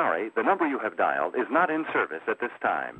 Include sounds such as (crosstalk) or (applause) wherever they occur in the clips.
Sorry, the number you have dialed is not in service at this time.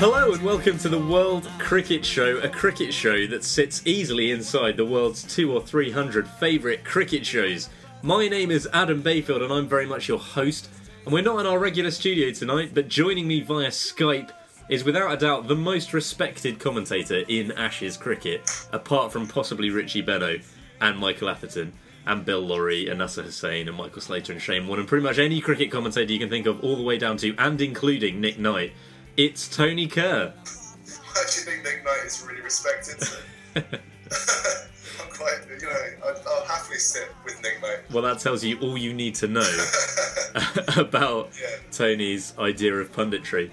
Hello and welcome to the World Cricket Show, a cricket show that sits easily inside the world's two or three hundred favourite cricket shows. My name is Adam Bayfield and I'm very much your host. And we're not in our regular studio tonight, but joining me via Skype is without a doubt the most respected commentator in Ashes cricket, apart from possibly Richie Benaud and Michael Atherton and Bill Lawry and Nasser Hussain and Michael Slater and Shane Warne and pretty much any cricket commentator you can think of, all the way down to and including Nick Knight. It's Tony Kerr. I actually think Nick Knight is really respected. So. (laughs) I'm quite, you know, I'll, I'll happily sit with Nick Knight. Well, that tells you all you need to know (laughs) (laughs) about Yeah. Tony's idea of punditry.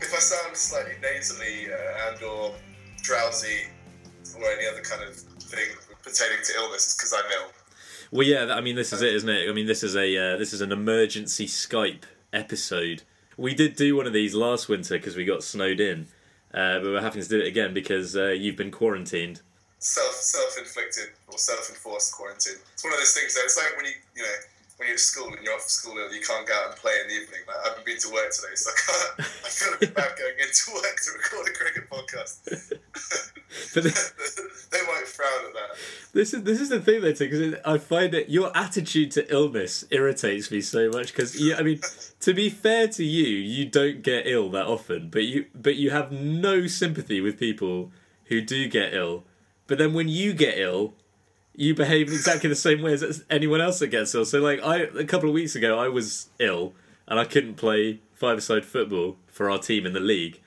If I sound slightly nasally uh, and or drowsy or any other kind of thing pertaining to illness, it's because I'm ill. Well, yeah, I mean, this is it, isn't it? I mean, this is a uh, this is an emergency Skype episode. We did do one of these last winter because we got snowed in, uh, but we're having to do it again because uh, you've been quarantined. Self self inflicted or self enforced quarantine. It's one of those things. Though. It's like when you you know when you're at school and you're off school and you can't go out and play in the evening. Like, I haven't been to work today, so I can't. I feel a bit bad going into work to record a cricket podcast. (laughs) But this, (laughs) they might frown at that. this is this is the thing though, because I find that your attitude to illness irritates me so much. Because yeah, I mean, (laughs) to be fair to you, you don't get ill that often, but you but you have no sympathy with people who do get ill. But then when you get ill, you behave exactly the same way as anyone else that gets ill. So like I a couple of weeks ago I was ill and I couldn't play five-a-side football for our team in the league.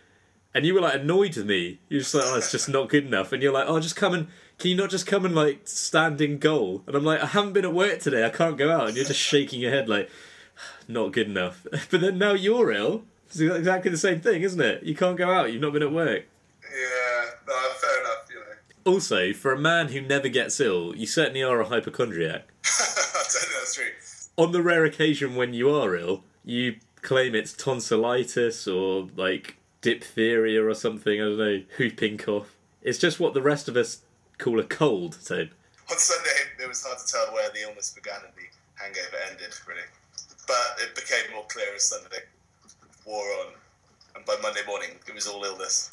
And you were like annoyed with me. You're just like, oh, it's just not good enough. And you're like, oh, just come and can you not just come and like stand in goal? And I'm like, I haven't been at work today. I can't go out. And you're just shaking your head like, ah, not good enough. (laughs) But then now you're ill. It's exactly the same thing, isn't it? You can't go out. You've not been at work. Yeah, no, fair enough. You know, Also, for a man who never gets ill, you certainly are a hypochondriac. I don't know that's true. On the rare occasion when you are ill, you claim it's tonsillitis or like diphtheria or something. I don't know, whooping cough. It's just what the rest of us call a cold. So On Sunday, it was hard to tell where the illness began and the hangover ended, really. But it became more clear as Sunday wore on, and by Monday morning, it was all illness.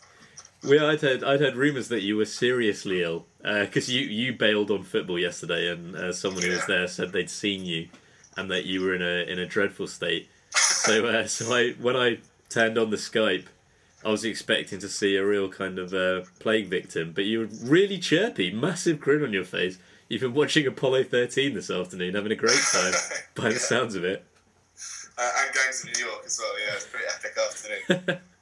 We, I'd heard, I'd heard rumours that you were seriously ill because you you bailed on football yesterday, and uh, someone who was there said they'd seen you and that you were in a in a dreadful state. So uh, (laughs) so I when I turned on the Skype. I was expecting to see a real kind of uh, plague victim, but you were really chirpy, massive grin on your face. You've been watching Apollo 13 this afternoon, having a great time, (laughs) by the sounds of it. Uh, and Gangs of New York as well, yeah, it's a pretty epic afternoon. (laughs)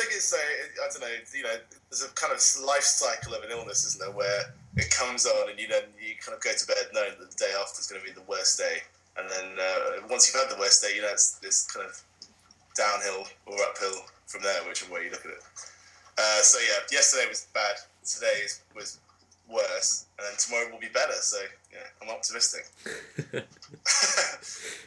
thing is, uh, I don't know, you know, there's a kind of life cycle of an illness, isn't there, where it comes on and you then you kind of go to bed knowing that the day after is going to be the worst day. And then uh, once you've had the worst day, you know, it's, it's kind of downhill or uphill from there, whichever way you look at it. Uh, so yeah, yesterday was bad. Today is, was worse, and then tomorrow will be better. So yeah, I'm optimistic. (laughs)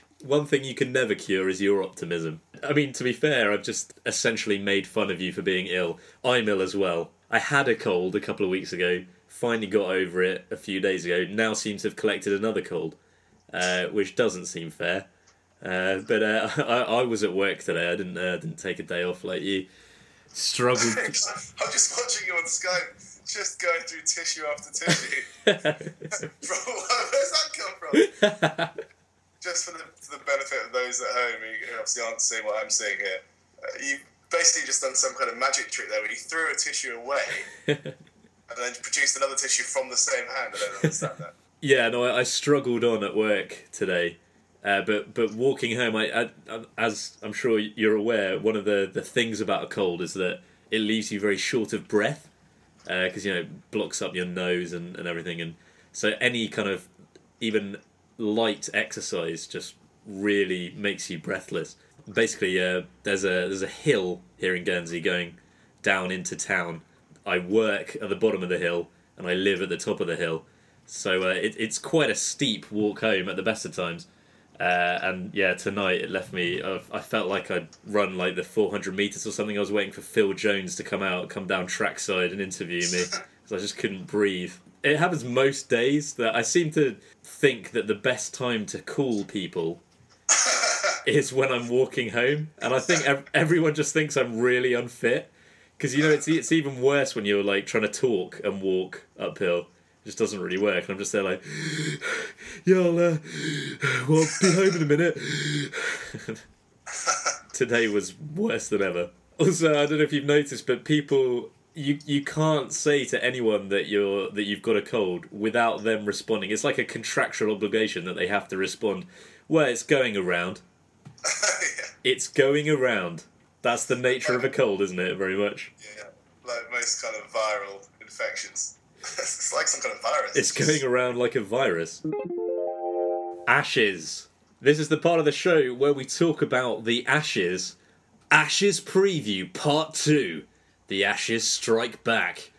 (laughs) One thing you can never cure is your optimism. I mean, to be fair, I've just essentially made fun of you for being ill. I'm ill as well. I had a cold a couple of weeks ago, finally got over it a few days ago, now seems to have collected another cold, uh, which doesn't seem fair. Uh, but uh, (laughs) I, I was at work today. I didn't uh, didn't take a day off like you. Struggled. (laughs) I'm just watching you on Skype, just going through tissue after tissue. (laughs) Bro, where's that come from? just for the, the benefit of those at home who obviously aren't seeing what I'm seeing here, uh, you basically just done some kind of magic trick there where you threw a tissue away (laughs) and then produced another tissue from the same hand. I don't understand that. (laughs) Yeah, no, I, I struggled on at work today. Uh, but but walking home, I, I, as I'm sure you're aware, one of the, the things about a cold is that it leaves you very short of breath because you know it blocks up your nose and, and everything, and so any kind of even light exercise just really makes you breathless. Basically, uh, there's a there's a hill here in Guernsey going down into town. I work at the bottom of the hill and I live at the top of the hill, so uh, it, it's quite a steep walk home at the best of times. Uh, and yeah, tonight it left me. Uh, I felt like I'd run like the 400 meters or something. I was waiting for Phil Jones to come out, come down trackside and interview me (laughs) because I just couldn't breathe. It happens most days that I seem to think that the best time to call people is when I'm walking home, and I think ev- everyone just thinks I'm really unfit because you know it's it's even worse when you're like trying to talk and walk uphill It just doesn't really work. And I'm just there like, (sighs) yeah, I'll, uh, (sighs) well, be home in a minute. (laughs) Today was worse than ever. Also, I don't know if you've noticed, but people, you you can't say to anyone that you're that you've got a cold without them responding. It's like a contractual obligation that they have to respond. Well, it's going around. (laughs) It's going around. That's the nature of a cold, isn't it? Very much. Yeah, like most kind of viral infections. (laughs) it's like some kind of virus. It's going around like a virus. Ashes. This is the part of the show where we talk about the Ashes. Ashes Preview Part 2. The Ashes Strike Back.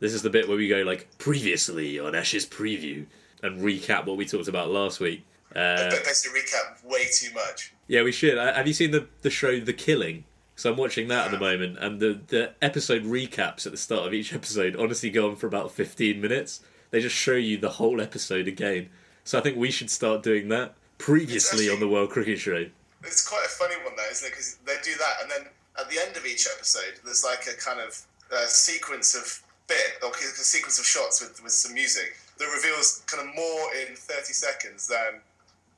This is the bit where we go like previously on Ashes Preview and recap what we talked about last week. Uh, But basically, recap way too much. yeah, we should. Uh, Have you seen the, the show The Killing? So I'm watching that at the moment, and the, the episode recaps at the start of each (laughs) episode honestly go on for about 15 minutes. They just show you the whole episode again. So I think we should start doing that previously on the World Cricket Show. It's quite a funny one, though, isn't it? Because they do that, and then at the end of each episode, there's like a kind of uh, sequence of bit, or a sequence of shots with, with some music that reveals kind of more in 30 seconds than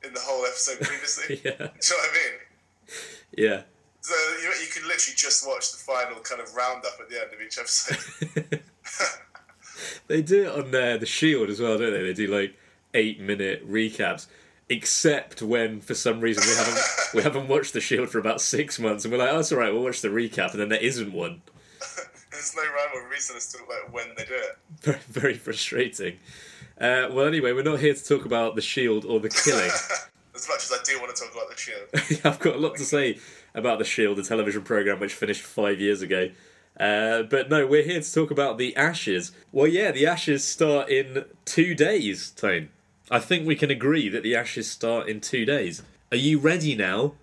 in the whole episode previously. (laughs) Yeah. Do you know what I mean? Yeah. So you, you can literally just watch the final kind of roundup at the end of each episode. (laughs) (laughs) They do it on uh, The Shield as well, don't they? They do like eight minute recaps. Except when, for some reason, we haven't we haven't watched The Shield for about six months, and we're like, "Oh, it's all right, we'll watch the recap," and then there isn't one. There's no rhyme or reason as to like when they do it. Very, very frustrating. Uh, well, anyway, we're not here to talk about The Shield or The Killing. (laughs) As much as I do want to talk about the Shield. (laughs) I've got a lot to say about The Shield, the television program which finished five years ago. Uh, but no, we're here to talk about the Ashes. Well, yeah, the Ashes start in two days, Tone. I think we can agree that the Ashes start in two days. Are you ready now?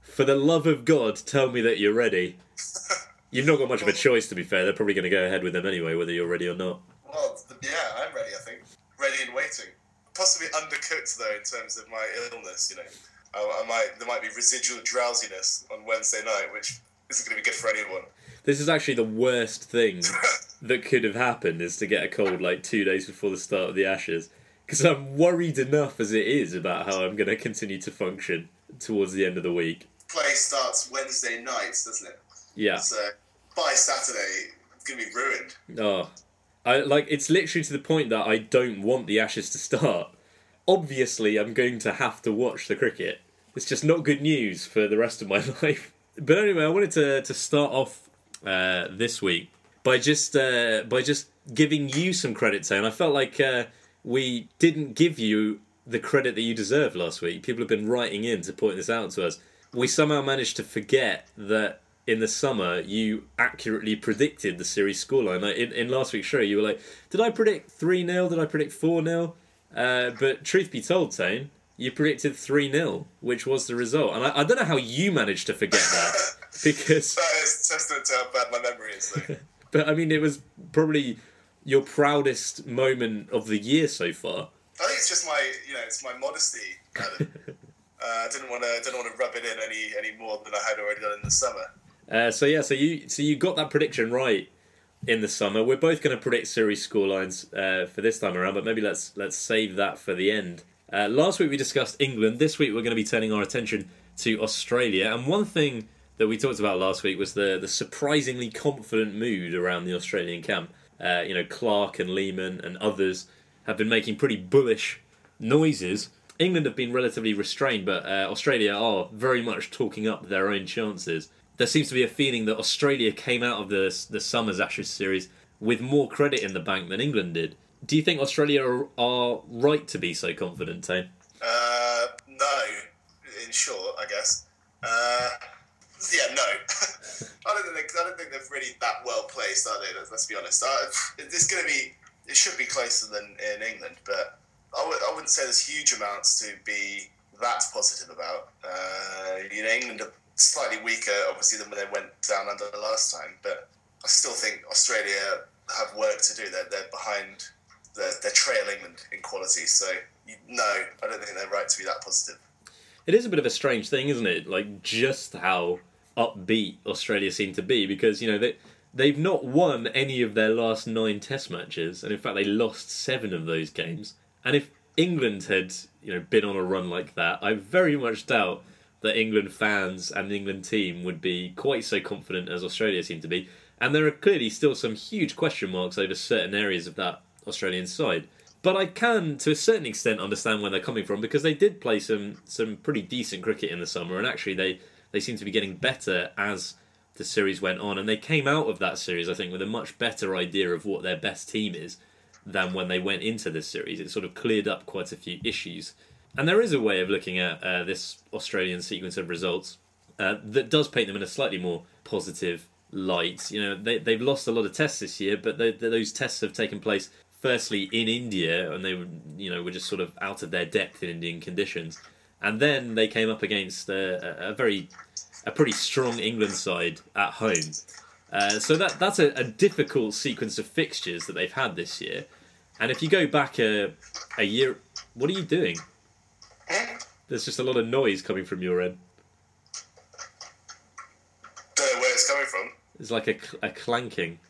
For the love of God, tell me that you're ready. (laughs) You've not got much of a choice, to be fair. They're probably going to go ahead with them anyway, whether you're ready or not. Well, yeah, I'm ready. I think ready and waiting. Possibly undercooked though in terms of my illness. You know, I, I might there might be residual drowsiness on Wednesday night, which isn't going to be good for anyone. This is actually the worst thing (laughs) that could have happened is to get a cold like two days before the start of the Ashes. Because I'm worried enough as it is about how I'm going to continue to function towards the end of the week. Play starts Wednesday nights, doesn't it? Yeah. So by Saturday, it's going to be ruined. Oh, I like it's literally to the point that I don't want the Ashes to start. Obviously, I'm going to have to watch the cricket. It's just not good news for the rest of my (laughs) life. But anyway, I wanted to to start off uh, this week by just uh, by just giving you some credit, and I felt like uh, we didn't give you the credit that you deserved last week. People have been writing in to point this out to us. We somehow managed to forget that in the summer you accurately predicted the series scoreline. Like in, in last week's show, you were like, "Did I predict three 0 Did I predict four 0 uh, But truth be told, Tone, you predicted three 0 which was the result. And I, I don't know how you managed to forget that (laughs) because, That is testament to how bad my memory is. (laughs) But I mean, it was probably your proudest moment of the year so far. I think it's just my, you know, it's my modesty. Kind of. (laughs) uh, I didn't want to, didn't want to rub it in any, any more than I had already done in the summer. Uh, so yeah, so you so you got that prediction right in the summer. We're both going to predict series scorelines uh, for this time around, but maybe let's let's save that for the end. Uh, last week we discussed England. This week we're going to be turning our attention to Australia. And one thing that we talked about last week was the the surprisingly confident mood around the Australian camp. Uh, you know, Clarke and Lehmann and others have been making pretty bullish noises. England have been relatively restrained, but uh, Australia are very much talking up their own chances. There seems to be a feeling that Australia came out of the the Summers Ashes series with more credit in the bank than England did. Do you think Australia are, right to be so confident, Tane? Uh, no, in short, I guess. Uh, yeah, no. (laughs) I don't think I don't think they're really that well placed, are they? Let's, let's be honest. Uh, it's going to be. It should be closer than in England, but I w- I wouldn't say there's huge amounts to be that positive about. Uh, you know, England are slightly weaker, obviously, than when they went down under the last time, but I still think Australia have work to do. They're, they're behind, they're, they're trail England in quality. So, no, I don't think they're right to be that positive. It is a bit of a strange thing, isn't it? Like, just how upbeat Australia seem to be because, you know, they. They've not won any of their last nine Test matches, and in fact, they lost seven of those games. And if England had, you know, been on a run like that, I very much doubt that England fans and the England team would be quite so confident as Australia seem to be. And there are clearly still some huge question marks over certain areas of that Australian side. But I can, to a certain extent, understand where they're coming from because they did play some some pretty decent cricket in the summer, and actually they they seem to be getting better as the series went on, and they came out of that series, I think, with a much better idea of what their best team is than when they went into this series. It sort of cleared up quite a few issues. And there is a way of looking at uh, this Australian sequence of results uh, that does paint them in a slightly more positive light. You know, they, they've lost a lot of tests this year, but they, those tests have taken place firstly in India, and they were, you know, were just sort of out of their depth in Indian conditions. And then they came up against a, a very a pretty strong England side at home. Uh, so that that's a, a, difficult sequence of fixtures that they've had this year. And if you go back a, a year, what are you doing? There's just a lot of noise coming from your end. Don't know where it's coming from. It's like a, a clanking.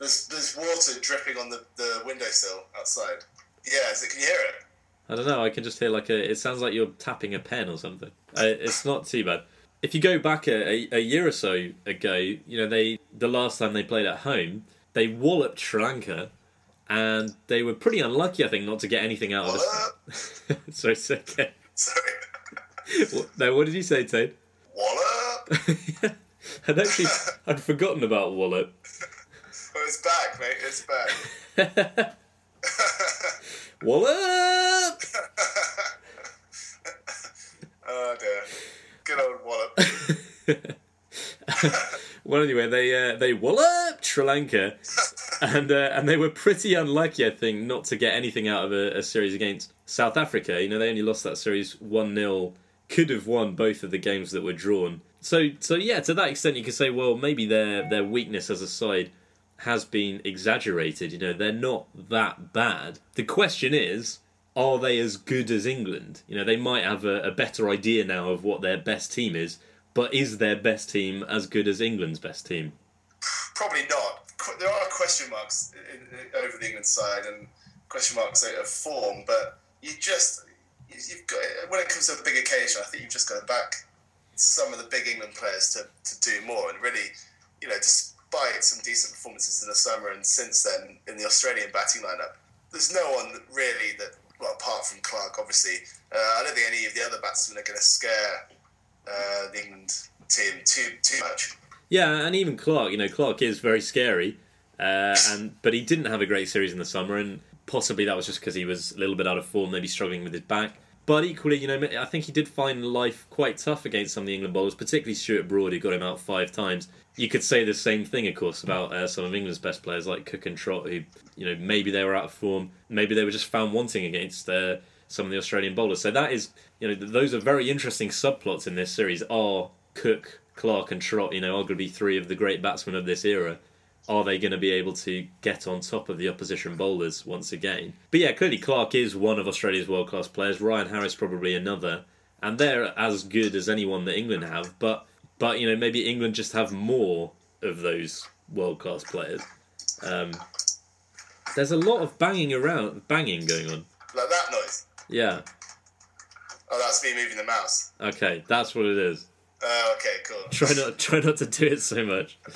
There's there's water dripping on the, the windowsill outside. Yeah, is it, can you hear it? I don't know. I can just hear like a. It sounds like you're tapping a pen or something. Uh, it's not too bad. If you go back a, a, a, year or so ago, you know they the last time they played at home, they walloped Sri Lanka, and they were pretty unlucky, I think, not to get anything out of this. (laughs) Sorry, it's okay. Sorry. no, what did you say, Tate? Wallop. (laughs) I'd actually I'd forgotten about wallop. Oh, it's back, mate. It's back. (laughs) Wallop! (laughs) well, anyway, they uh, they walloped Sri Lanka, and uh, and they were pretty unlucky, I think, not to get anything out of a, a series against South Africa. You know, they only lost that series one 0 Could have won both of the games that were drawn. So so yeah, to that extent, you could say, well, maybe their their weakness as a side has been exaggerated. You know, they're not that bad. The question is, are they as good as England? You know, they might have a, a, better idea now of what their best team is, but is their best team as good as England's best team? Probably not. There are question marks in, in, over the England side and question marks of form, but you just you've got when it comes to a big occasion, I think you've just got to back some of the big England players to, to do more and really, you know, despite some decent performances in the summer and since then in the Australian batting lineup, there's no one really that, well, apart from Clarke, obviously, uh, I don't think any of the other batsmen are going to scare uh, the England team too too much. Yeah, and even Clarke. you know, Clarke is very scary, uh, (laughs) and but he didn't have a great series in the summer, and possibly that was just because he was a little bit out of form, maybe struggling with his back. But equally, you know, I think he did find life quite tough against some of the England bowlers, particularly Stuart Broad, who got him out five times. You could say the same thing, of course, about uh, some of England's best players like Cook and Trott, who, you know, maybe they were out of form, maybe they were just found wanting against uh, some of the Australian bowlers. So that is, you know, those are very interesting subplots in this series. Are Cook, Clarke, and Trott, you know, arguably three of the great batsmen of this era, are they going to be able to get on top of the opposition bowlers once again? But yeah, clearly Clarke is one of Australia's world class players. Ryan Harris probably another, and they're as good as anyone that England have. But but you know maybe England just have more of those world class players. Um, there's a lot of banging around, banging going on. Like that noise. Yeah. Oh, that's me moving the mouse. Okay, that's what it is. Oh, okay, cool. Try not try not to do it so much. (laughs)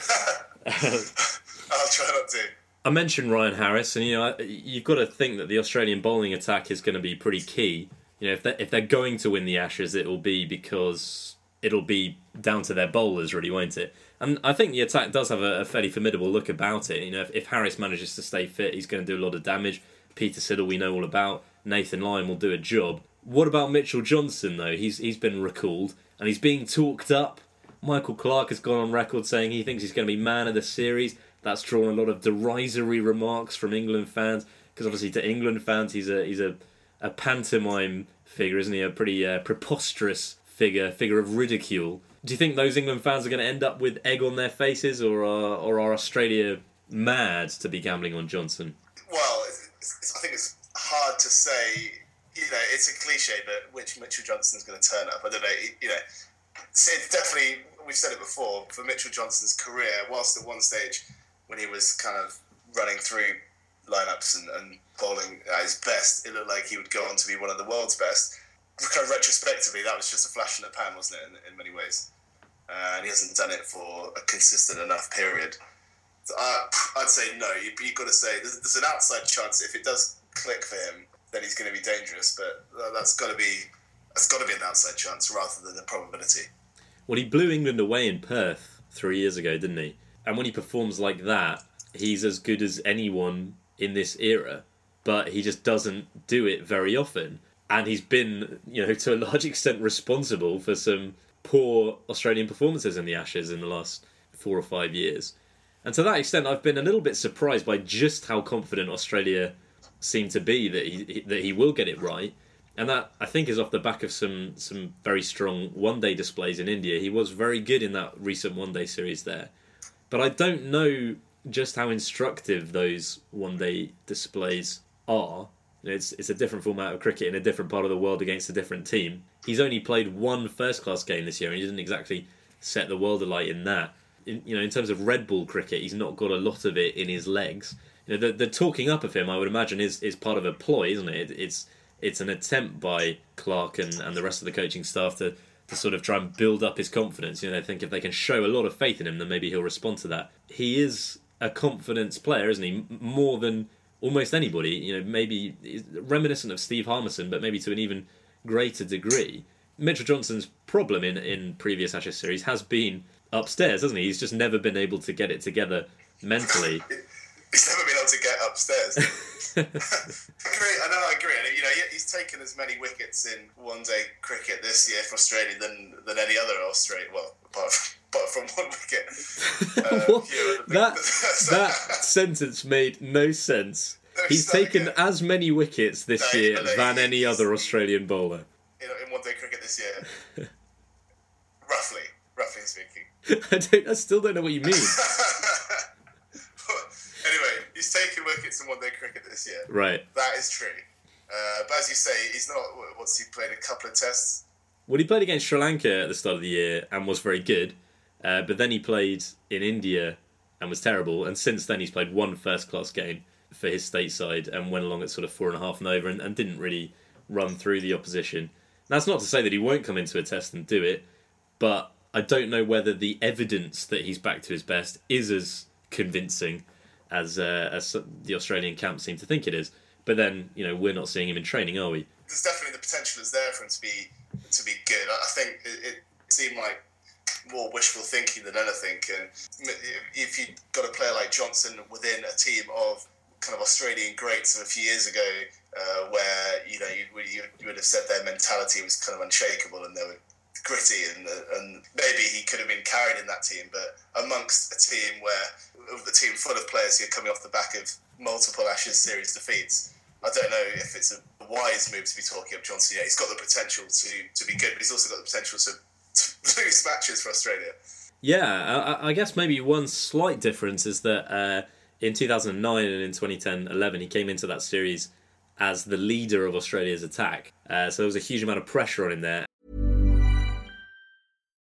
I'll try not to. I mentioned Ryan Harris, and you know you've got to think that the Australian bowling attack is going to be pretty key. You know, if they're, if they're going to win the Ashes, it will be because it'll be down to their bowlers, really, won't it? And I think the attack does have a, a fairly formidable look about it. You know, if, if, Harris manages to stay fit, he's going to do a lot of damage. Peter Siddle, we know all about. Nathan Lyon will do a job. What about Mitchell Johnson though? He's he's been recalled and he's being talked up. Michael Clarke has gone on record saying he thinks he's going to be man of the series. That's drawn a lot of derisory remarks from England fans because obviously to England fans he's a he's a, a pantomime figure, isn't he? A pretty uh, preposterous figure, figure of ridicule. Do you think those England fans are going to end up with egg on their faces, or are, or are Australia mad to be gambling on Johnson? Well, it's, it's, I think it's hard to say. You know, it's a cliche, but which Mitchell Johnson's going to turn up? I don't know. You know, it's definitely we've said it before for Mitchell Johnson's career. Whilst at one stage when he was kind of running through lineups and, and bowling at his best, it looked like he would go on to be one of the world's best. Kind of retrospectively, that was just a flash in the pan, wasn't it? In, in many ways, uh, and he hasn't done it for a consistent enough period. So I, I'd say no. You, have got to say there's, there's, an outside chance if it does click for him, then he's going to be dangerous. But that's got to be that's got to be an outside chance rather than a probability. Well, he blew England away in Perth three years ago, didn't he? And when he performs like that, he's as good as anyone in this era, but he just doesn't do it very often. And he's been, you know, (laughs) to a large extent responsible for some poor Australian performances in the Ashes in the last four or five years. And to that extent, I've been a little bit surprised by just how confident Australia seem to be that he that he will get it right. And that I think is off the back of some some very strong one day displays in India. He was very good in that recent one day series there. But I don't know just how instructive those one day displays are. It's it's a different format of cricket in a different part of the world against a different team. He's only played one first class game this year, and he didn't exactly set the world alight in that. In, you know, in terms of red ball cricket, he's not got a lot of it in his legs. The, the talking up of him, I would imagine, is is part of a ploy, isn't it? It's it's an attempt by Clarke and, and the rest of the coaching staff to to sort of try and build up his confidence. You know, they think if they can show a lot of faith in him, then maybe he'll respond to that. He is a confidence player, isn't he? More than almost anybody. You know, maybe reminiscent of Steve Harmison, but maybe to an even greater degree. Mitchell Johnson's problem in, in previous Ashes series has been upstairs, hasn't he? He's just never been able to get it together mentally. (laughs) upstairs. (laughs) (laughs) I agree. I know. I agree. And, you know, he's taken as many wickets in one-day cricket this year for Australia than than any other Australian. Well, apart from, (laughs) apart from one wicket. Uh, that that sentence made no sense. No, he's taken as many wickets this no, year than any other Australian bowler. In, in one-day cricket this year, roughly, roughly speaking. I don't. I still don't know what you mean. He's taken wickets in one day cricket this year. Right. That is true. Uh, but as you say, he's not. What's he played a couple of tests? Well, he played against Sri Lanka at the start of the year and was very good. Uh, but then he played in India and was terrible. And since then, he's played one first class game for his stateside and went along at sort of four and a half and over and, and didn't really run through the opposition. That's not to say that he won't come into a test and do it, but I don't know whether the evidence that he's back to his best is as convincing as uh, as the Australian camp seem to think it is. But then, you know, we're not seeing him in training, are we? There's definitely the potential is there for him to be to be good. I think it, it seemed like more wishful thinking than anything. And if you've got a player like Johnson within a team of kind of Australian greats of a few years ago, uh, where you know you, you, you, would have said their mentality was kind of unshakable and they were gritty and and maybe he could have been carried in that team, but amongst a team where the team full of players who are coming off the back of multiple Ashes series defeats, I don't know if it's a wise move to be talking up Johnson. Yeah, he's got the potential to to be good, but he's also got the potential to, to (laughs) lose matches for Australia. Yeah, I, I, guess maybe one slight difference is that uh, in 2009 and in 2010-11 he came into that series as the leader of Australia's attack. Uh, so there was a huge amount of pressure on him there,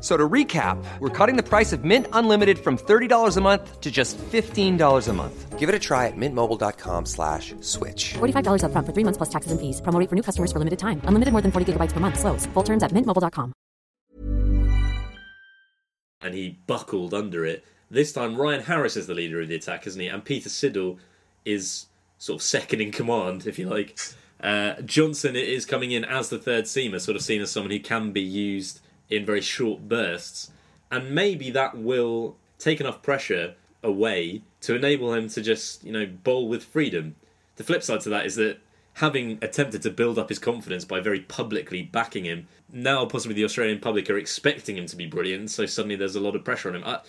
So to recap, we're cutting the price of Mint Unlimited from $30 a month to just $15 a month. Give it a try at mintmobile.com slash switch. $45 upfront for three months plus taxes and fees. Promo rate for new customers for limited time. Unlimited more than 40 gigabytes per month. Slows. Full terms at mintmobile.com. and he buckled under it. This time, Ryan Harris is the leader of the attack, isn't he? And Peter Siddle is sort of second in command, if you like. Uh, Johnson is coming in as the third seamer, sort of seen as someone who can be used in very short bursts. And maybe that will take enough pressure away to enable him to just, you know, bowl with freedom. The flip side to that is that having attempted to build up his confidence by very publicly backing him, now possibly the Australian public are expecting him to be brilliant, so suddenly there's a lot of pressure on him. I,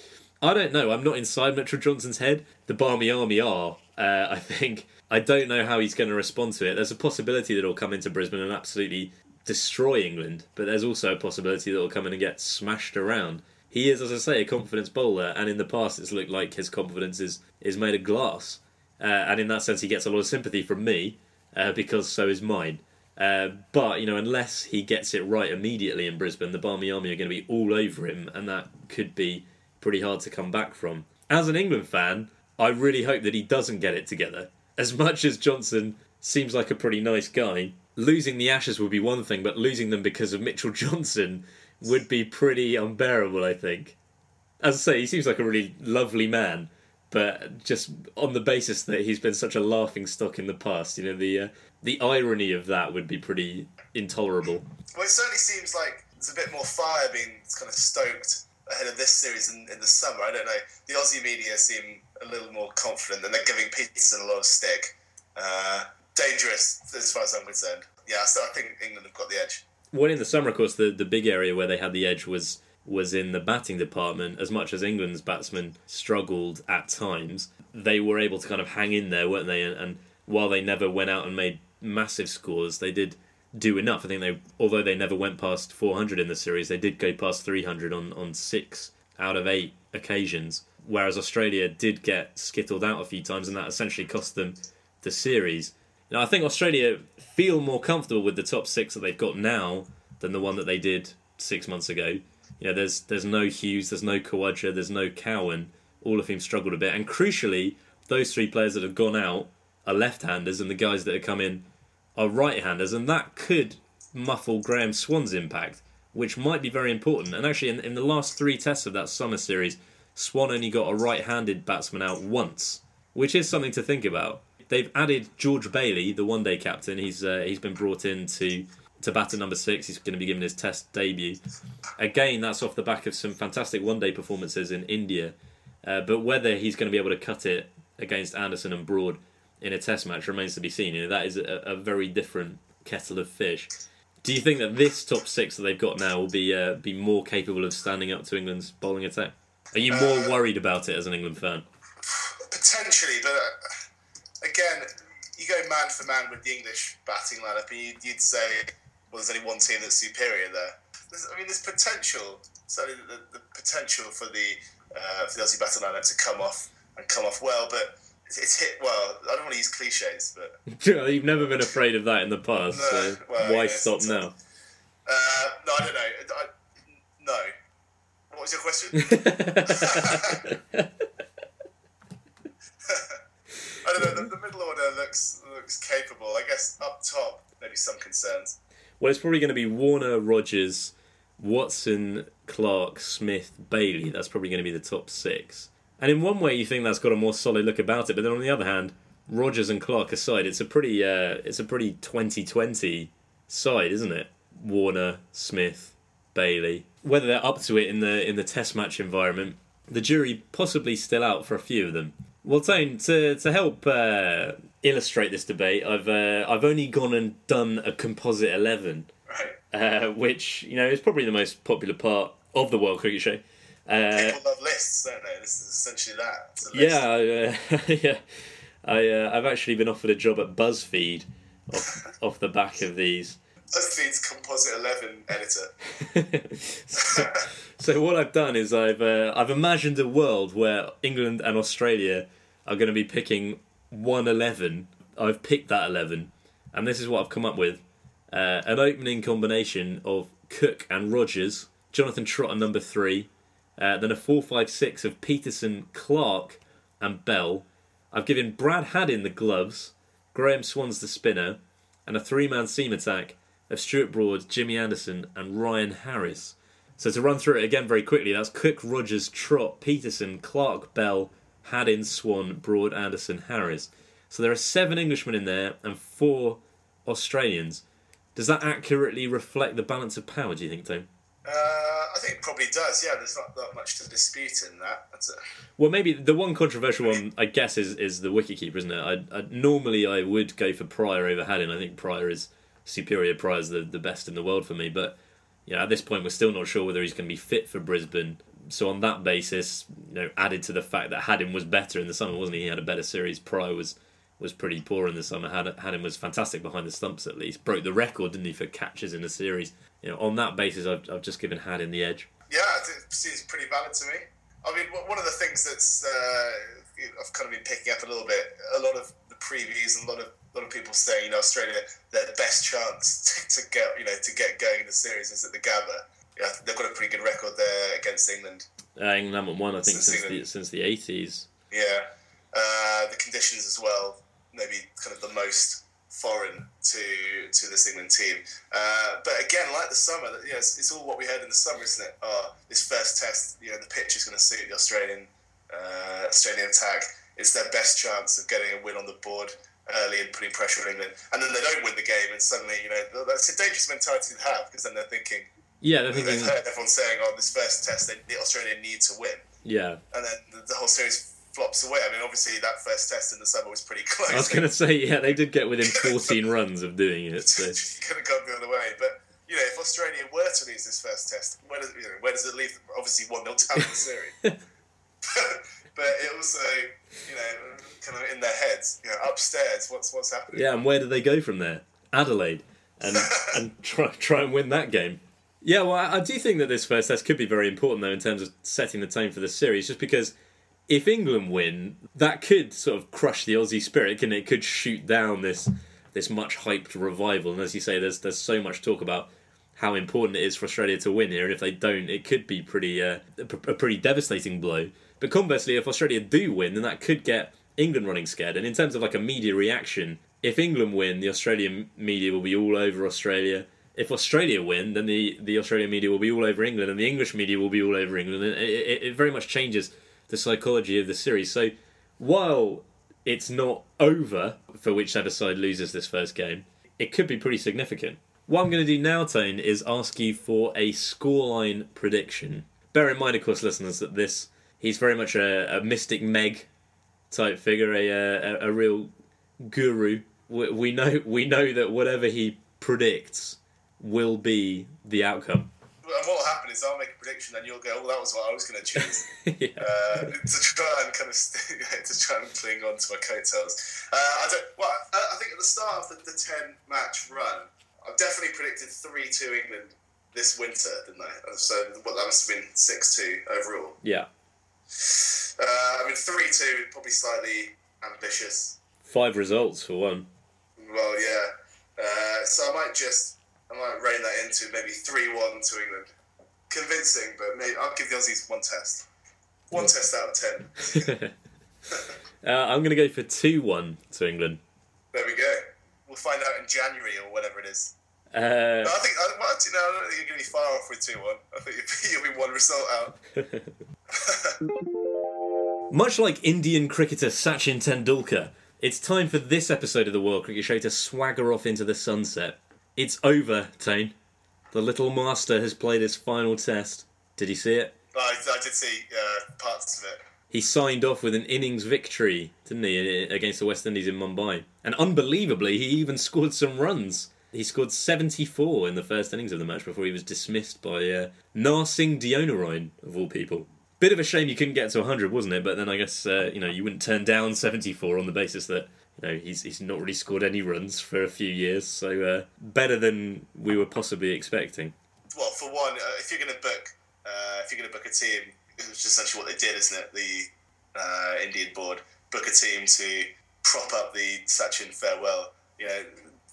I don't know. I'm not inside Mitchell Johnson's head. The Barmy Army are, uh, I (laughs) think. I don't know how he's going to respond to it. There's a possibility that he'll come into Brisbane and absolutely destroy England, but there's also a possibility that he'll come in and get smashed around. He is, as I say, a confidence bowler, and in the past it's looked like his confidence is, is made of glass. Uh, and in that sense, he gets a lot of sympathy from me uh, because so is mine. Uh, but you know, unless he gets it right immediately in Brisbane, the Barmy Army are going to be all over him, and that could be pretty hard to come back from. As an England fan, I really hope that he doesn't get it together. As much as Johnson seems like a pretty nice guy, losing the Ashes would be one thing, but losing them because of Mitchell Johnson would be pretty unbearable. I think. As I say, he seems like a really lovely man, but just on the basis that he's been such a laughing stock in the past, you know, the uh, the irony of that would be pretty intolerable. Well, it certainly seems like there's a bit more fire being kind of stoked ahead of this series in, in the summer. I don't know. The Aussie media seem a little more confident, and they're giving Pietersen a lot of stick. Uh, dangerous, as far as I'm concerned. Yeah, so I think England have got the edge. Well, in the summer, of course, the, the big area where they had the edge was was in the batting department. As much as England's batsmen struggled at times, they were able to kind of hang in there, weren't they? And, and while they never went out and made massive scores, they did do enough. I think they, although they never went past 400 in the series, they did go past 300 on, on six out of eight occasions. Whereas Australia did get skittled out a few times, and that essentially cost them the series. Now, I think Australia feel more comfortable with the top six that they've got now than the one that they did six months ago. You know, there's there's no Hughes, there's no Khawaja, there's no Cowan, all of whom struggled a bit. And crucially, those three players that have gone out are left-handers, and the guys that have come in are right-handers, and that could muffle Graeme Swann's impact, which might be very important. And actually, in, in the last three tests of that summer series, Swan only got a right-handed batsman out once, which is something to think about. They've added George Bailey, the one-day captain. He's uh, he's been brought in to to bat at number six. He's going to be given his Test debut. Again, that's off the back of some fantastic one-day performances in India. Uh, but whether he's going to be able to cut it against Anderson and Broad in a Test match remains to be seen. You know, that is a, a very different kettle of fish. Do you think that this top six that they've got now will be uh, be more capable of standing up to England's bowling attack? Are you more Uh, worried about it as an England fan? Potentially, but again, you go man for man with the English batting lineup, and you'd, you'd say, well, there's only one team that's superior there. There's, I mean, there's potential, certainly the, the potential for the uh, for the Aussie batting lineup to come off and come off well, but it's, it's hit well. I don't want to use cliches, but (laughs) You've never been afraid of that in the past, No, so well, why yes, stop now? uh, no, I don't know. I, no. What was your question? (laughs) (laughs) I don't know. The, the middle order looks looks capable. I guess up top, maybe some concerns. Well, it's probably going to be Warner, Rogers, Watson, Clarke, Smith, Bailey. That's probably going to be the top six. And in one way, you think that's got a more solid look about it, but then on the other hand, Rogers and Clarke aside, it's a pretty uh, it's a pretty 2020 side, isn't it? Warner, Smith, Bailey. Whether they're up to it in the in the Test match environment, the jury possibly still out for a few of them. Well, Tone, to to help uh, illustrate this debate, I've uh, I've only gone and done a composite eleven Right. uh, which you know is probably the most popular part of the World Cricket Show. Uh, People love lists, don't they? This is essentially that. Yeah, uh, (laughs) yeah. I uh, I've actually been offered a job at BuzzFeed off, (laughs) off the back of these. BuzzFeed's Composite 11 editor. (laughs) so, so what I've done is I've uh, I've imagined a world where England and Australia are going to be picking one eleven. I've picked that eleven, and this is what I've come up with: uh, an opening combination of Cook and Rogers, Jonathan Trott at number three, uh, then a four-five-six of Pietersen, Clarke, and Bell. I've given Brad Haddin the gloves, Graeme Swann's the spinner, and a three-man seam attack of Stuart Broad, Jimmy Anderson, and Ryan Harris. So to run through it again very quickly, that's Cook, Rogers, Trott, Pietersen, Clarke, Bell, Haddin, Swann, Broad, Anderson, Harris. So there are seven Englishmen in there and four Australians. Does that accurately reflect the balance of power, do you think, Tom? Uh, I think it probably does. Yeah, there's not that much to dispute in that. Well, maybe the one controversial one, I guess, is is the wicketkeeper, isn't it? I, I normally I would go for Prior over Haddin. I think Prior is superior. Prior's the the best in the world for me, but you know, at this point, we're still not sure whether he's going to be fit for Brisbane. So on that basis, you know, added to the fact that Haddin was better in the summer, wasn't he? He had a better series. Prior was was pretty poor in the summer. Haddin was fantastic behind the stumps at least. Broke the record, didn't he, for catches in a series? You know, on that basis, I've, I've just given Haddin the edge. Yeah, it seems pretty valid to me. I mean, one of the things that's uh, I've kind of been picking up a little bit. A lot of the previews and a lot of a lot of people saying, you know, Australia, their the best chance (laughs) to, to get you know to get going in the series is at the Gabba. Yeah, they've got a pretty good record there against England. Uh, England haven't won, I think, Since since the since the eighties. Yeah, uh, the conditions as well, maybe kind of the most foreign to to this England team. Uh, but again, like the summer, yeah, it's, it's all what we heard in the summer, isn't it? Oh, this first test, you know, the pitch is going to suit the Australian uh, Australian attack. It's their best chance of getting a win on the board early and putting pressure on England. And then they don't win the game, and suddenly, you know, that's a dangerous mentality to have because then they're thinking. Yeah, they're They've thinking. heard everyone saying, "Oh, this first test, they, the Australia need to win," Yeah, and then the, the whole series flops away. I mean, obviously that first test in the summer was pretty (laughs) close. I was going to say, yeah, they did get within (laughs) fourteen runs of doing it. So. (laughs) could have gone the other way. But you know, if Australia were to lose this first test, where does you know, where does it leave? them? Obviously, one 0 down in the series. but, but it also, you know, kind of in their heads, you know, upstairs, what's what's happening? Yeah, and where do they go from there? Adelaide, and and try try and win that game. Yeah, well, I, do think that this first test could be very important though in terms of setting the tone for the series, just because if England win, that could sort of crush the Aussie spirit, and it? It could shoot down this this much hyped revival, and as you say, there's there's so much talk about how important it is for Australia to win here, and if they don't, it could be pretty uh, a pretty devastating blow. But conversely, if Australia do win, then that could get England running scared. And in terms of like a media reaction, if England win, the Australian media will be all over Australia. If Australia win, then the, the Australian media will be all over England, and the English media will be all over England. And it, it, it very much changes the psychology of the series. So while it's not over for whichever side loses this first game, it could be pretty significant. What I'm going to do now, Tone, is ask you for a scoreline prediction. Bear in mind, of course, listeners, that this he's very much a, a mystic Meg type figure, a, a, a real guru. We, we know we know that whatever he predicts will be the outcome. And what will happen is I'll make a prediction, and you'll go, "Oh, that was what I was going to choose." yeah. (laughs) uh, to try and kind of (laughs) to try and cling on to my coattails. Uh, I don't. Well, I, I think at the start of the, the ten match run, I've definitely predicted three two England this winter, didn't I? So what that must have been six two overall. yeah, Uh, I mean three two probably slightly ambitious. five results for one. Well, yeah. Uh, so I might just I might rein that into maybe three one to England. Convincing, but maybe I'll give the Aussies one test. One test out of ten. (laughs) Uh, I'm going to go for two one to England. There we go. We'll find out in January or whatever it is. Uh, No, I think, I, well, actually, no, I don't think you're going to be far off with 2 1. I think you'll be, you'll be one result out. (laughs) Much like Indian cricketer Sachin Tendulkar, it's time for this episode of the World Cricket Show to swagger off into the sunset. It's over, Tane. The little master has played his final test. Did he see it? I, I did see uh, parts of it. He signed off with an innings victory, didn't he, against the West Indies in Mumbai? And unbelievably, he even scored some runs He scored 74 in the first innings of the match before he was dismissed by uh, Narsingh Deonarine, of all people. Bit of a shame you couldn't get to 100, wasn't it? But then I guess uh, you know you wouldn't turn down 74 on the basis that you know he's he's not really scored any runs for a few years, so uh, better than we were possibly expecting. Well, for one, uh, if you're going to book, uh, if you're going to book a team, which is essentially what they did, isn't it? The uh, Indian board book a team to prop up the Sachin farewell. You know,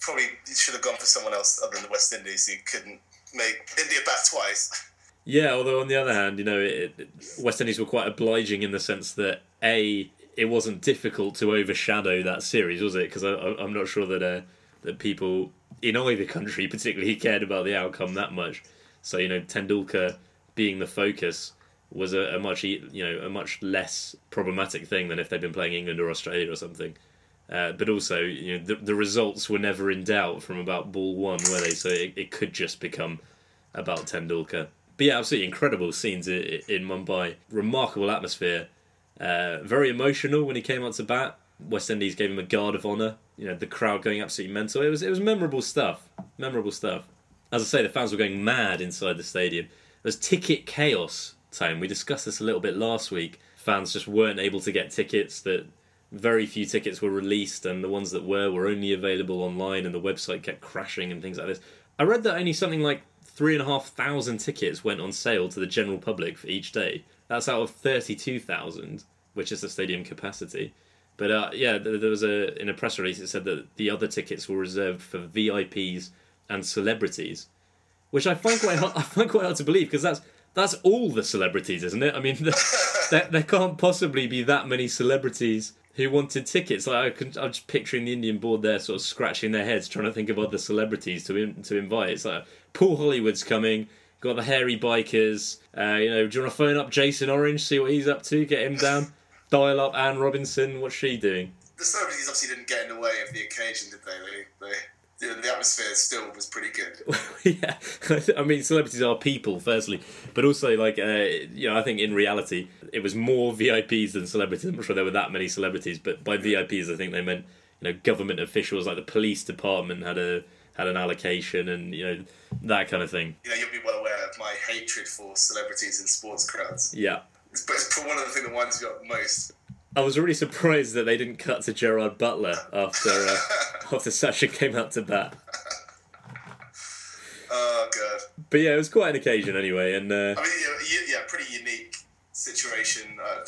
probably should have gone for someone else other than the West Indies who couldn't make India bat twice. (laughs) Yeah, although on the other hand, you know, it, it, West Indies were quite obliging in the sense that a it wasn't difficult to overshadow that series, was it? Because I'm not sure that uh, that people in either country (laughs) particularly cared about the outcome that much. So you know, Tendulkar being the focus was a, a much you know a much less problematic thing than if they'd been playing England or Australia or something. Uh, but also, you know, the, the results were never in doubt from about ball one, were they? So it, it could just become about Tendulkar. But yeah, absolutely incredible scenes in, in Mumbai. Remarkable atmosphere. Uh, very emotional when he came out to bat. West Indies gave him a guard of honour. You know, the crowd going absolutely mental. It was it was memorable stuff. Memorable stuff. As I say, the fans were going mad inside the stadium. There was ticket chaos. Time we discussed this a little bit last week. Fans just weren't able to get tickets. That very few tickets were released, and the ones that were were only available online, and the website kept crashing and things like this. I read that only something like three and a half thousand tickets went on sale to the general public for each day. That's out of thirty-two thousand, which is the stadium capacity. But uh, yeah, there was a in a press release it said that the other tickets were reserved for VIPs and celebrities, which I find quite hard, (laughs) I find quite hard to believe because that's that's all the celebrities, isn't it? I mean, (laughs) there, there can't possibly be that many celebrities who wanted tickets. Like I can, I'm just picturing the Indian board there, sort of scratching their heads, trying to think of other celebrities to in, to invite. It's like Paul Hollywood's coming. Got the hairy bikers. Uh, you know, do you want to phone up Jason Orange, see what he's up to, get him down? Dial up Anne Robinson. What's she doing? The celebrities obviously didn't get in the way of the occasion, did they? They, they the, the atmosphere still was pretty good. (laughs) yeah, (laughs) I mean, celebrities are people, firstly, but also like uh, you know, I think in reality it was more VIPs than celebrities. I'm not sure there were that many celebrities, but by VIPs I think they meant you know government officials, like the police department had a had an allocation and you know that kind of thing. You know, you'll be well aware of my hatred for celebrities in sports crowds. Yeah, it's, but it's one of the things that winds me up most. I was really surprised that they didn't cut to Gerard Butler after uh, (laughs) after Sachin came out to bat. (laughs) Oh god! But yeah, it was quite an occasion anyway, and uh, I mean, yeah, yeah, pretty unique situation. Uh,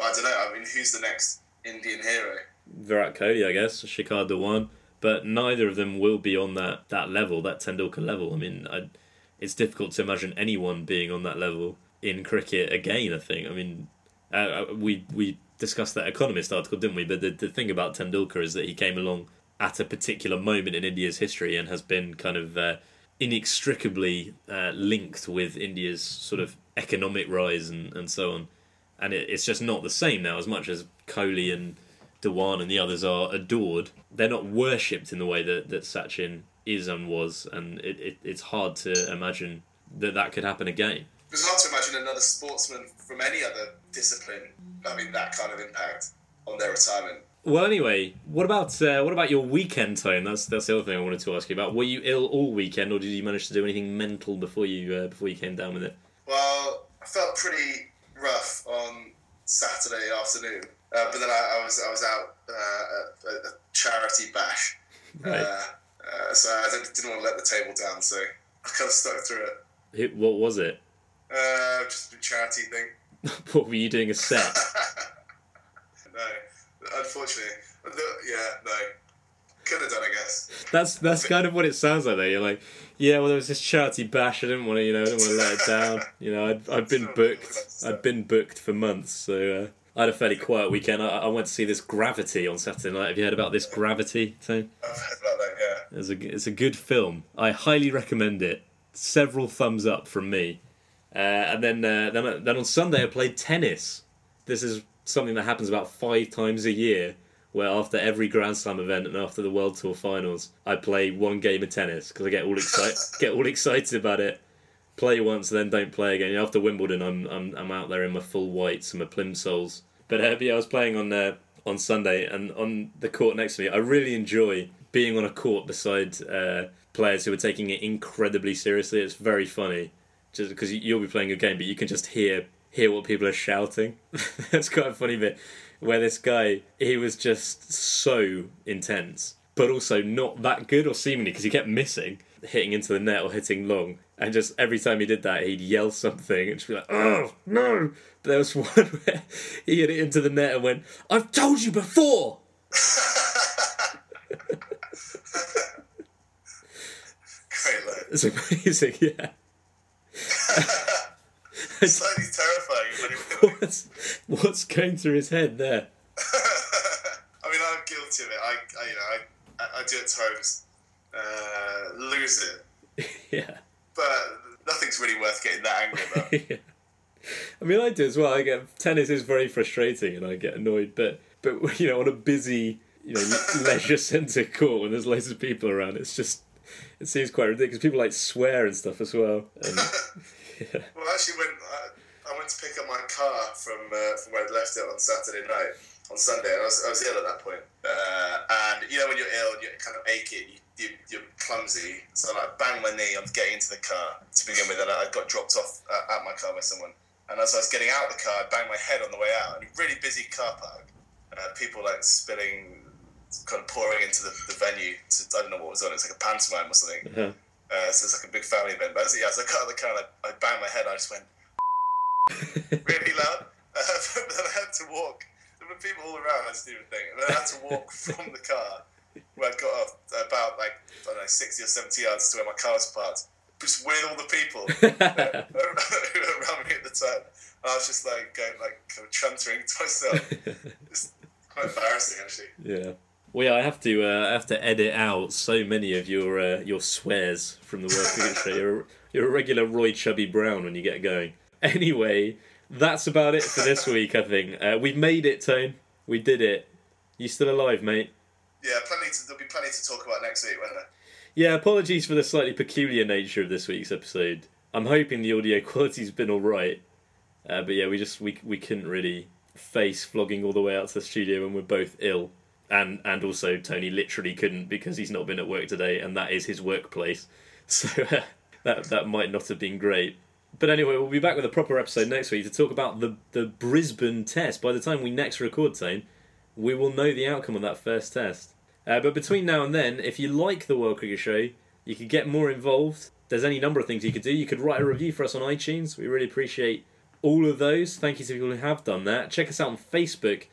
I don't know. I mean, who's the next Indian hero? Virat Kohli, I guess, Shikhar Dhawan, but neither of them will be on that, that level, that Tendulkar level. I mean, I, it's difficult to imagine anyone being on that level in cricket again. I think. I mean, uh, uh, we we discussed that Economist article, didn't we? But the the thing about Tendulkar is that he came along at a particular moment in India's history and has been kind of uh, inextricably uh, linked with India's sort of economic rise and, and so on. And it, it's just not the same now. As much as Kohli and Dhawan and the others are adored, they're not worshipped in the way that, that Sachin is and was. And it, it, it's hard to imagine that that could happen again. It's hard to imagine another sportsman from any other discipline having that kind of impact on their retirement. Well, anyway, what about uh, what about your weekend time? That's that's the other thing I wanted to ask you about. Were you ill all weekend, or did you manage to do anything mental before you uh, before you came down with it? Well, I felt pretty rough on Saturday afternoon, uh, but then I, I, was I was out uh, at, a charity bash, (laughs) right. Uh, uh, so I didn't, didn't, want to let the table down, so I kind of stuck through it. What was it? just a charity thing. (laughs) what were you doing a set? (laughs) no, unfortunately, yeah, no. Could have done, I guess. That's that's kind of what it sounds like. Though you're like, yeah, well, there was this charity bash. I didn't want to, you know, I didn't want to let it down. You know, I'd I'd been booked. I'd been booked for months, so uh, I had a fairly quiet weekend. I, I, went to see this Gravity on Saturday night. Have you heard about this Gravity thing? I've heard about that. Yeah. It's a it's a good film. I highly recommend it. Several thumbs up from me. Uh, and then uh, then then on Sunday I played tennis. This is something that happens about five times a year where after every Grand Slam event and after the World Tour finals, I play one game of tennis because I get all excited, get all (laughs) excited about it. Play once, then don't play again. After Wimbledon, I'm I'm I'm out there in my full whites and my plimsolls. But uh, yeah, I was playing on uh, on Sunday and on the court next to me. I really enjoy being on a court beside uh, players who are taking it incredibly seriously. It's very funny, just because you'll be playing a game, but you can just hear hear what people are shouting. (laughs) That's quite a funny bit where this guy he was just so intense, but also not that good or seemingly because he kept missing, hitting into the net or hitting long, and just every time he did that, he'd yell something and just be like, "Oh no!" But there was (laughs) one where he hit it into the net and went, "I've told you before." Great line. It's amazing, yeah. (laughs) Slightly terrifying, What's, what's going through his head there? (laughs) I mean, I'm guilty of it. I, I you know, I, I, I do at times uh, lose it, Yeah. But nothing's really worth getting that angry about. (laughs) I mean, I do as well. I get tennis is very frustrating, and I get annoyed. But but you know, on a busy you know (laughs) leisure centre court when there's loads of people around, it's just it seems quite ridiculous. People like swear and stuff as well. And, (laughs) yeah. Well, actually, when I, I went to pick up my car from uh, from where I'd left it on Saturday night, on Sunday, and I was, I was ill at that point. Uh, and you know, when you're ill, and you're kind of aching, you, you, you're clumsy. So I like, banged my knee on getting into the car to begin with, and I got dropped off uh, at my car by someone. And as I was getting out of the car, I banged my head on the way out. And a really busy car park. Uh, people like spilling, kind of pouring into the, the venue. To, I don't know what was on. It's like a pantomime or something. Uh-huh. Uh, so it's like a big family event. But as, yeah, as I got out of the car, I, I banged my head. I just went (laughs) really loud. Uh, (laughs) but then I had to walk. There were people all around. I just didn't even think. And then I had to walk (laughs) from the car where I got off about like I don't know sixty or seventy yards to where my car was parked, just with all the people (laughs) (laughs) around me at the time. And I was just like going like kind of chuntering to myself. It's quite embarrassing actually. yeah. Well, yeah, I have to. Uh, I have to edit out so many of your uh, your swears from the work You're, you're a regular Roy Chubby Brown when you get going. Anyway, that's about it for this week. I think uh, we've made it, Tone. We did it. You still alive, mate? Yeah, plenty. To, there'll be plenty to talk about next week, won't there? Yeah, apologies for the slightly peculiar nature of this week's episode. I'm hoping the audio (laughs) quality's been all right, uh, but yeah, we just we we couldn't really face flogging all the way out to the studio when we're both ill, and and also Tony literally couldn't because he's not been at work today, and that is his workplace. (laughs) So uh, that that might not have been great. But anyway, we'll be back with a proper episode next week to talk about the the Brisbane test. By the time we next record, Tone, we will know the outcome of that first test. Uh, but between now and then, if you like the World Cricket Show, you could get more involved. There's any number of things you could do. You could write a review for us on iTunes. We really appreciate all of those. Thank you to people who have done that. Check us out on Facebook,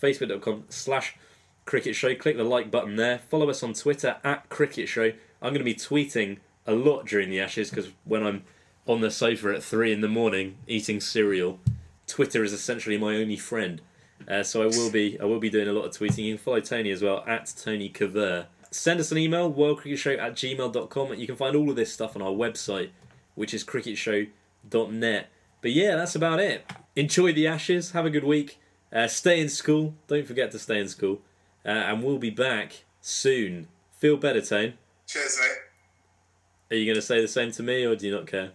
facebook.com slash cricket show. Click the like button there. Follow us on Twitter at cricket show. I'm going to be tweeting a lot during the Ashes because when I'm on the sofa at three in the morning eating cereal, Twitter is essentially my only friend. Uh, so I will be I will be doing a lot of tweeting. You can follow Tony as well at Tony Caver. Send us an email, worldcricketshow at gmail.com. And you can find all of this stuff on our website, which is cricketshow.net. But yeah, that's about it. Enjoy the Ashes. Have a good week. Uh, stay in school. Don't forget to stay in school. Uh, and we'll be back soon. Feel better, Tone. Cheers, mate. Are you going to say the same to me, or do you not care?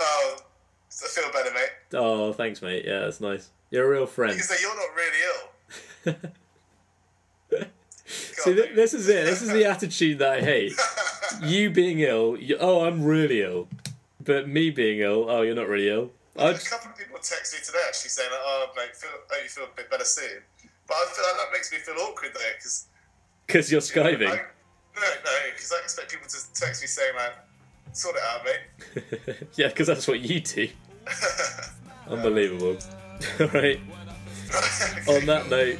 Oh, I feel better, mate. Oh, thanks, mate. Yeah, that's nice. You're a real friend. Because you're not really ill. (laughs) See, th- this is it. This is the (laughs) attitude that I hate. (laughs) you being ill, you, oh, I'm really ill. But me being ill, oh, you're not really ill. A couple of people text me today actually saying, like, "Oh, mate, feel, hope you feel a bit better soon." But I feel like that makes me feel awkward though, because because you're skiving. no, no, because I expect people to text me saying like, "Sort it out, mate." yeah, because that's what you do. Unbelievable. All (laughs) right. On that note,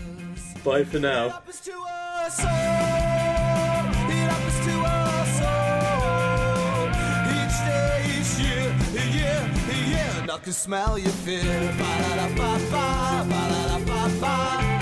bye for now. I can smell your fear. Ba-da-da-ba-ba. Ba-da-da-ba-ba,